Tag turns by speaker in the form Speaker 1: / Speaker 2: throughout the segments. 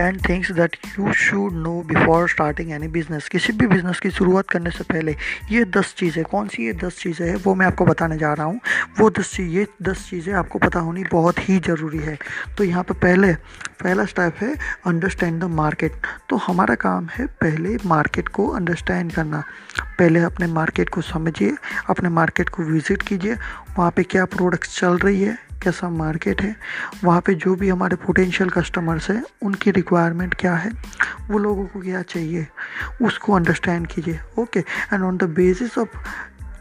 Speaker 1: And things that you should know before starting any business किसी भी business की शुरुआत करने से पहले ये दस चीज़ें, कौन सी ये दस चीज़ें हैं, वो मैं आपको बताने जा रहा हूँ। वो दस चीज़, ये दस चीज़ें आपको पता होनी बहुत ही ज़रूरी है। तो यहाँ पर पहले, पहला स्टेप है अंडरस्टैंड द मार्केट तो हमारा काम है पहले मार्केट को अंडरस्टैंड करना। पहले अपने मार्केट को समझिए, अपने मार्केट को विज़िट कीजिए। वहाँ पे क्या प्रोडक्ट्स चल रही है कैसा मार्केट है, वहाँ पे जो भी हमारे पोटेंशियल कस्टमर्स हैं, उनकी रिक्वायरमेंट क्या है, वो लोगों को क्या चाहिए, उसको अंडरस्टैंड कीजिए okay and on the basis of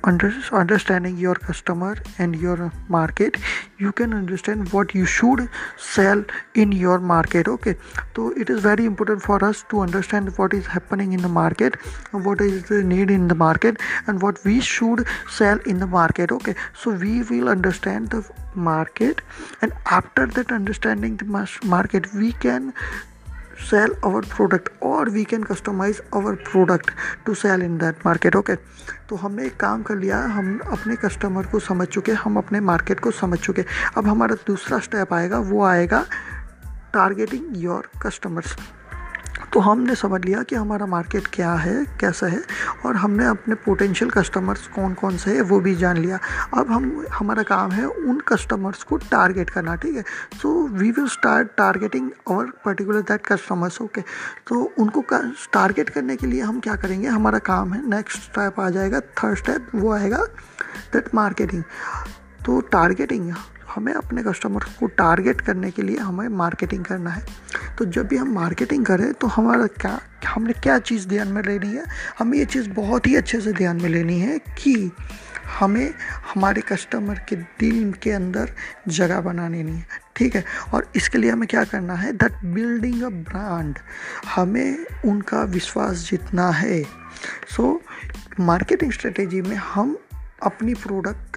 Speaker 1: under, understanding your customer and your market you can understand what you should sell in your market okay? So it is very important for us to understand what is happening in the market what is the need in the market and what we should sell in the market okay? So we will understand the market and after that understanding the market we can sell our product or we can customize our product to sell in that market, okay? तो हमने एक काम कर लिया, हम अपने customer को समझ चुके, हम अपने मार्केट को समझ चुके। अब हमारा दूसरा स्टेप आएगा, वो आएगा टारगेटिंग योर कस्टमर्स तो हमने समझ लिया कि हमारा मार्केट क्या है, कैसा है, और हमने अपने पोटेंशियल कस्टमर्स कौन कौन से है, वो भी जान लिया। अब हम, हमारा काम है उन कस्टमर्स को टारगेट करना, ठीक है? So we will start targeting और पर्टिकुलर दैट कस्टमर्स ओके तो उनको टारगेट करने के लिए हम क्या करेंगे? हमारा काम है नेक्स्ट स्टेप आ जाएगा थर्ड स्टेप वो आएगा दैट मार्केटिंग तो टारगेटिंग हमें अपने कस्टमर को टारगेट करने के लिए हमें मार्केटिंग करना है। तो जब भी हम मार्केटिंग करें तो हमारा क्या, हमने क्या चीज़ ध्यान में लेनी है? हमें ये चीज़ बहुत ही अच्छे से ध्यान में लेनी है कि हमें हमारे कस्टमर के दिल के अंदर जगह बनानी नहीं है। ठीक है? और इसके लिए हमें क्या करना है? दैट बिल्डिंग अ ब्रांड हमें उनका विश्वास जीतना है। सो मार्केटिंग स्ट्रेटेजी में हम अपनी प्रोडक्ट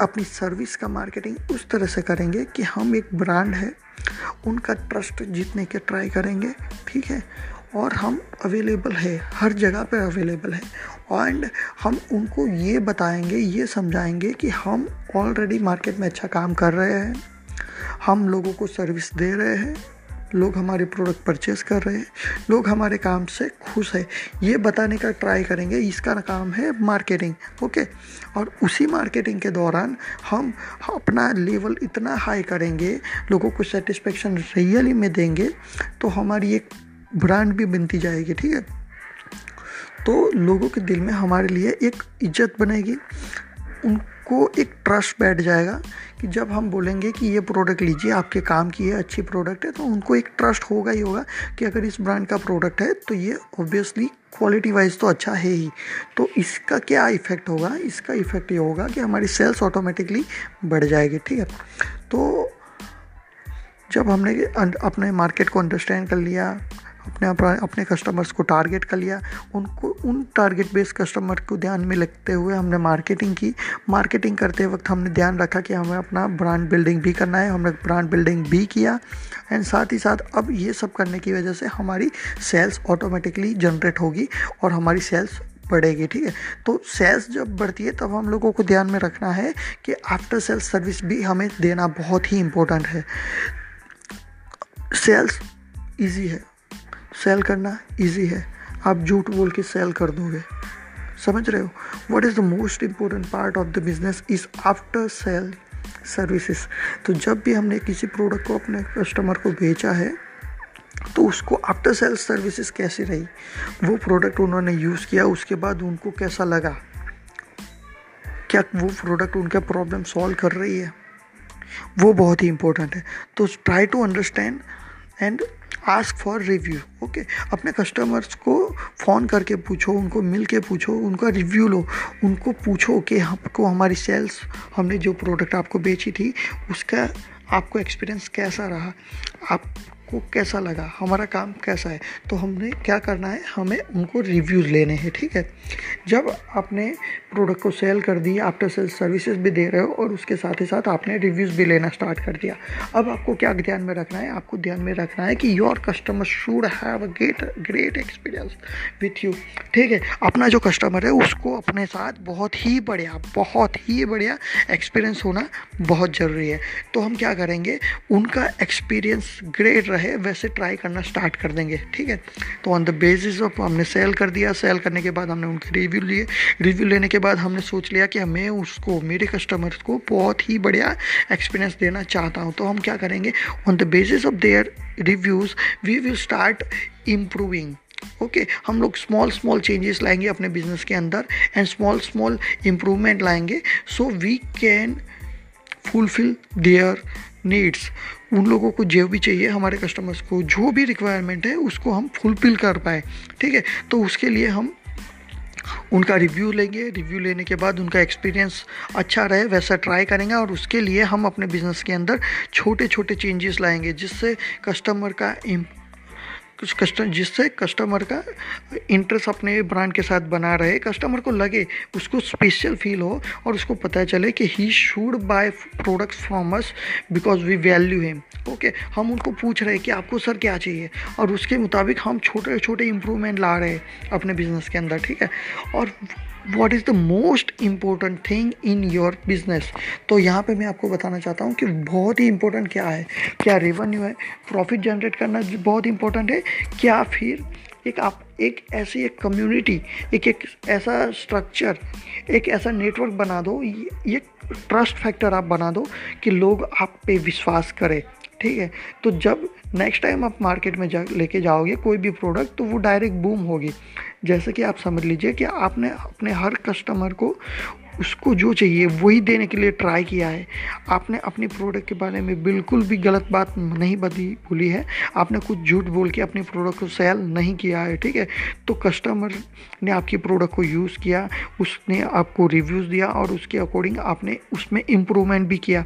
Speaker 1: अपनी सर्विस का मार्केटिंग उस तरह से करेंगे कि हम एक ब्रांड है, उनका ट्रस्ट जीतने के ट्राई करेंगे, ठीक है? और हम अवेलेबल है, हर जगह पर अवेलेबल है। एंड हम उनको ये बताएँगे, ये समझाएँगे कि हम ऑलरेडी मार्केट में अच्छा काम कर रहे हैं, हम लोगों को सर्विस दे रहे हैं लोग हमारे प्रोडक्ट परचेस कर रहे हैं, लोग हमारे काम से खुश है। ये बताने का ट्राई करेंगे, इसका काम है मार्केटिंग ओके और उसी मार्केटिंग के दौरान हम अपना लेवल इतना हाई करेंगे, लोगों को सेटिस्फेक्शन रियली में देंगे तो हमारी एक ब्रांड भी बनती जाएगी, ठीक है? तो लोगों के दिल में हमारे लिए एक इज़्ज़त बनेगी, उनको एक ट्रस्ट बैठ जाएगा कि जब हम बोलेंगे कि ये प्रोडक्ट लीजिए, आपके काम की है अच्छी प्रोडक्ट है तो उनको एक ट्रस्ट होगा ही होगा कि अगर इस ब्रांड का प्रोडक्ट है तो ये ऑब्वियसली क्वालिटी वाइज तो अच्छा है ही। तो इसका क्या इफ़ेक्ट होगा? इसका इफ़ेक्ट ये होगा कि हमारी सेल्स ऑटोमेटिकली बढ़ जाएगी, ठीक है? तो जब हमने अपने मार्केट को अंडरस्टैंड कर लिया अपने अपने कस्टमर्स को टारगेट कर लिया। उनको, उन टारगेट बेस्ड कस्टमर को ध्यान में रखते हुए हमने मार्केटिंग की। मार्केटिंग करते वक्त हमने ध्यान रखा कि हमें अपना ब्रांड बिल्डिंग भी करना है, हमने ब्रांड बिल्डिंग भी किया। एंड साथ ही साथ अब ये सब करने की वजह से हमारी सेल्स ऑटोमेटिकली जनरेट होगी और हमारी सेल्स बढ़ेगी, ठीक है? तो सेल्स जब बढ़ती है, तब हम लोगों को ध्यान में रखना है कि आफ्टर सेल्स सर्विस भी हमें देना बहुत ही इम्पोर्टेंट है। सेल्स इजी है। सेल करना इजी है। आप झूठ बोल के सेल कर दोगे। समझ रहे हो? What is the most important part of the business is after sale services तो जब भी हमने किसी प्रोडक्ट को अपने कस्टमर को बेचा है तो उसको आफ्टर सेल सर्विसेज़ कैसी रही? वो प्रोडक्ट उन्होंने यूज़ किया, उसके बाद उनको कैसा लगा? क्या वो प्रोडक्ट उनका प्रॉब्लम सॉल्व कर रही है? वो बहुत ही इम्पोर्टेंट है। तो try to understand and ask for review okay अपने कस्टमर्स को फ़ोन करके पूछो, उनको मिल के पूछो, उनका रिव्यू लो, उनको पूछो कि आपको हमारी सेल्स हमने जो प्रोडक्ट आपको बेची थी, उसका आपको एक्सपीरियंस कैसा रहा? आप को कैसा लगा? हमारा काम कैसा है? तो हमने क्या करना है? हमें उनको रिव्यूज़ लेने हैं, ठीक है? जब आपने प्रोडक्ट को सेल कर दी आफ्टर सेल सर्विसेज़ भी दे रहे हो और उसके साथ ही साथ आपने रिव्यूज़ भी लेना स्टार्ट कर दिया, अब आपको क्या ध्यान में रखना है? आपको ध्यान में रखना है कि your customer should have a great great experience with you ठीक है? अपना जो कस्टमर है, उसको अपने साथ बहुत ही बढ़िया, बहुत ही बढ़िया एक्सपीरियंस होना बहुत ज़रूरी है। तो हम क्या करेंगे? उनका एक्सपीरियंस ग्रेट रहे वैसे ट्राई करना स्टार्ट कर देंगे ठीक है? तो ऑन द बेसिस ऑफ़ हमने सेल कर दिया सेल करने के बाद हमने उनके रिव्यू लिए। रिव्यू लेने के बाद हमने सोच लिया कि मैं उसको मेरे कस्टमर्स को बहुत ही बढ़िया एक्सपीरियंस देना चाहता हूँ। तो हम क्या करेंगे? On the basis of their reviews we will start improving okay okay, हम लोग स्मॉल स्मॉल चेंजेस लाएँगे अपने बिज़नेस के अंदर एंड स्मॉल स्मॉल इम्प्रूवमेंट लाएँगे so we can fulfil their needs उन लोगों को जो भी चाहिए, हमारे कस्टमर्स को जो भी रिक्वायरमेंट है, उसको हम फुलफिल कर पाए, ठीक है? तो उसके लिए हम उनका रिव्यू लेंगे। रिव्यू लेने के बाद उनका एक्सपीरियंस अच्छा रहे, वैसा ट्राई करेंगे और उसके लिए हम अपने बिज़नेस के अंदर छोटे छोटे चेंजेस लाएँगे, जिससे कस्टमर का कुछ कस्टमर जिससे कस्टमर का इंटरेस्ट अपने ब्रांड के साथ बना रहे कस्टमर को लगे, उसको स्पेशल फील हो और उसको पता चले कि he should buy products from us because we value him okay हम उनको पूछ रहे हैं कि आपको सर क्या चाहिए? और उसके मुताबिक हम छोटे छोटे इम्प्रूवमेंट ला रहे हैं अपने बिज़नेस के अंदर, ठीक है? और what is the most important thing in your business तो यहाँ पे मैं आपको बताना चाहता हूँ कि बहुत ही इंपॉर्टेंट क्या है? क्या रेवेन्यू है? प्रॉफिट जनरेट करना बहुत इंपॉर्टेंट है। क्या फिर एक आप, एक ऐसी एक कम्युनिटी एक एक ऐसा स्ट्रक्चर एक ऐसा नेटवर्क बना दो। ये ट्रस्ट फैक्टर आप बना दो कि लोग आप पे विश्वास करें। ठीक है? तो जब नेक्स्ट टाइम आप मार्केट में जा, लेके जाओगे कोई भी प्रोडक्ट तो वो डायरेक्ट बूम होगी। जैसे कि आप समझ लीजिए कि आपने अपने हर कस्टमर को उसको जो चाहिए, वही देने के लिए ट्राई किया है। आपने अपनी प्रोडक्ट के बारे में बिल्कुल भी गलत बात नहीं बदी, भूली है। आपने कुछ झूठ बोल के अपने प्रोडक्ट को सेल नहीं किया है, ठीक है? तो कस्टमर ने आपकी प्रोडक्ट को यूज़ किया, उसने आपको रिव्यूज़ दिया और उसके अकॉर्डिंग आपने उसमें इम्प्रूवमेंट भी किया।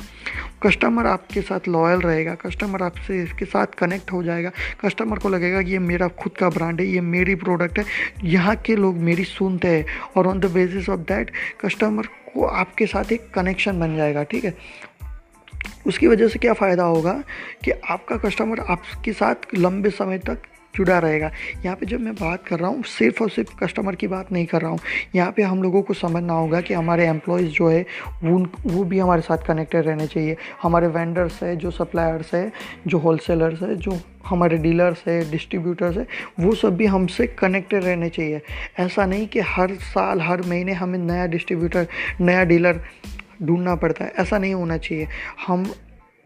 Speaker 1: कस्टमर आपके साथ लॉयल रहेगा कस्टमर आपसे इसके साथ कनेक्ट हो जाएगा। कस्टमर को लगेगा कि ये मेरा खुद का ब्रांड है, ये मेरी प्रोडक्ट है। यहाँ के लोग मेरी सुनते हैं और on the basis of that customer को आपके साथ एक कनेक्शन बन जाएगा, ठीक है? उसकी वजह से क्या फ़ायदा होगा कि आपका कस्टमर आपके साथ लंबे समय तक जुड़ा रहेगा। यहाँ पे जब मैं बात कर रहा हूँ, सिर्फ़ और सिर्फ़ कस्टमर की बात नहीं कर रहा हूँ। यहाँ पे हम लोगों को समझना होगा कि हमारे एम्प्लॉयज़ जो है, वो वो भी हमारे साथ कनेक्टेड रहने चाहिए। हमारे वेंडर्स है, जो सप्लायर्स है, जो होलसेलर्स है, जो हमारे डीलर्स है डिस्ट्रीब्यूटर्स है, वो सब भी हमसे कनेक्टेड रहने चाहिए। ऐसा नहीं कि हर साल, हर महीने हमें नया डिस्ट्रीब्यूटर नया डीलर ढूंढना पड़ता है। ऐसा नहीं होना चाहिए। हम,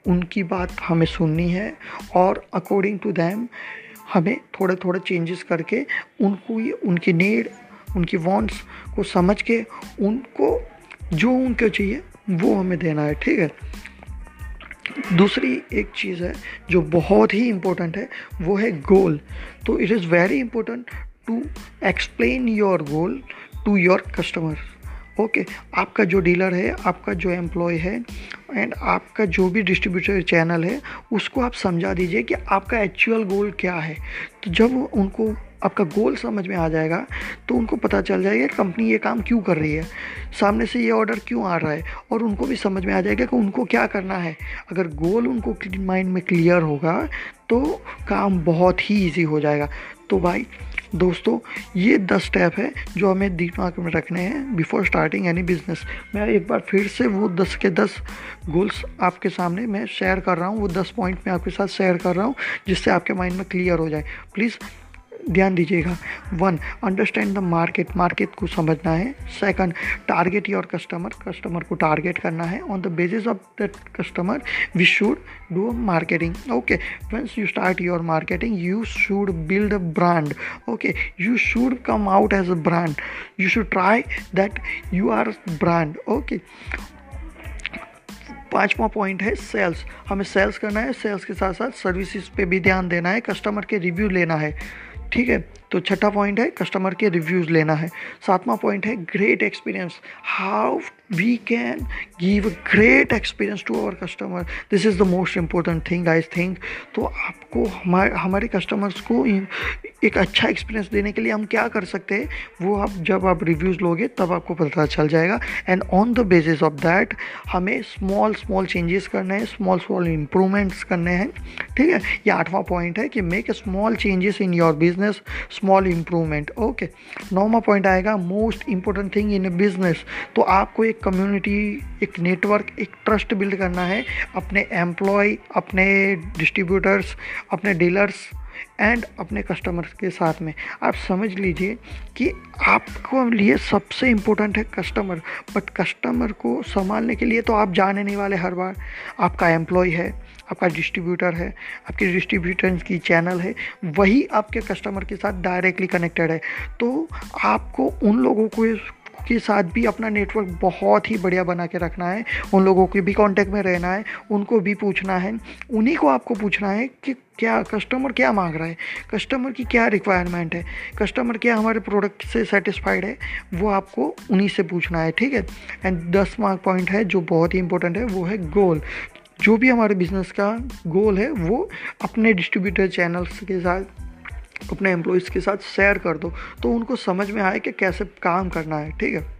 Speaker 1: उनकी बात हमें सुननी है और अकॉर्डिंग टू दैम हमें थोड़े थोड़े चेंजेस करके उनको ये, उनकी नीड उनकी वॉन्ट्स को समझ के उनको जो उनको चाहिए, वो हमें देना है, ठीक है? दूसरी एक चीज़ है जो बहुत ही इम्पोर्टेंट है, वो है गोल तो it is very important to explain your goal to your customer okay आपका जो डीलर है, आपका जो एम्प्लॉय है एंड आपका जो भी डिस्ट्रीब्यूटर चैनल है, उसको आप समझा दीजिए कि आपका एक्चुअल गोल क्या है। तो जब उनको आपका गोल समझ में आ जाएगा तो उनको पता चल जाएगा कंपनी ये काम क्यों कर रही है। सामने से ये ऑर्डर क्यों आ रहा है? और उनको भी समझ में आ जाएगा कि उनको क्या करना है। अगर गोल उनको माइंड में क्लियर होगा तो काम बहुत ही ईजी हो जाएगा। तो भाई दोस्तों, ये दस स्टेप है जो हमें दिमाग में रखने हैं बिफोर स्टार्टिंग एनी बिज़नेस मैं एक बार फिर से वो दस के दस गोल्स आपके सामने मैं शेयर कर रहा हूँ। वो दस पॉइंट मैं आपके साथ शेयर कर रहा हूँ जिससे आपके माइंड में क्लियर हो जाए। प्लीज़ ध्यान दीजिएगा। One understand the market market को समझना है। Second target your customer customer को टारगेट करना है। On the basis of that customer we should do marketing okay once you start your marketing you should build a brand okay you should come out as a brand you should try that you are brand okay पांचवा point है sales हमें sales करना है। Sales के साथ साथ services पे भी ध्यान देना है। कस्टमर के रिव्यू लेना है। ठीक है? तो छठा पॉइंट है कस्टमर के रिव्यूज़ लेना है। सातवां पॉइंट है great experience how we can give a great experience to our customer this is the most important thing I think तो आपको हमारे हमारे कस्टमर्स को एक अच्छा एक्सपीरियंस देने के लिए हम क्या कर सकते हैं? वो आप, जब आप रिव्यूज़ लोगे, तब आपको पता चल जाएगा। And on the basis of that हमें स्मॉल स्मॉल चेंजेस करने हैं स्मॉल स्मॉल इम्प्रूवमेंट्स करने हैं। ठीक है? ये आठवां पॉइंट है कि make small changes in your business small improvement okay नौवा पॉइंट आएगा most important thing in business तो आपको एक कम्युनिटी एक नेटवर्क एक ट्रस्ट बिल्ड करना है अपने एम्प्लॉय अपने डिस्ट्रीब्यूटर्स अपने डीलर्स एंड अपने कस्टमर्स के साथ में। आप समझ लीजिए कि आपको लिए सबसे इम्पोर्टेंट है कस्टमर बट कस्टमर को संभालने के लिए तो आप जाने नहीं वाले हर बार। आपका एम्प्लॉय है, आपका डिस्ट्रीब्यूटर है, आपके डिस्ट्रीब्यूटर की चैनल है, वही आपके कस्टमर के साथ डायरेक्टली कनेक्टेड है। तो आपको उन लोगों को के साथ भी अपना नेटवर्क बहुत ही बढ़िया बना के रखना है, उन लोगों के भी कांटेक्ट में रहना है, उनको भी पूछना है, उन्हीं को आपको पूछना है कि क्या कस्टमर क्या मांग रहा है कस्टमर की क्या रिक्वायरमेंट है कस्टमर क्या हमारे प्रोडक्ट से सेटिस्फाइड है, वो आपको उन्हीं से पूछना है, ठीक है? एंड दस मार्क पॉइंट है जो बहुत ही इंपॉर्टेंट है, वो है गोल जो भी हमारे बिज़नेस का गोल है, वो अपने डिस्ट्रीब्यूटर चैनल्स के साथ अपने एम्प्लॉयज़ के साथ शेयर कर दो तो उनको समझ में आए कि कैसे काम करना है, ठीक है?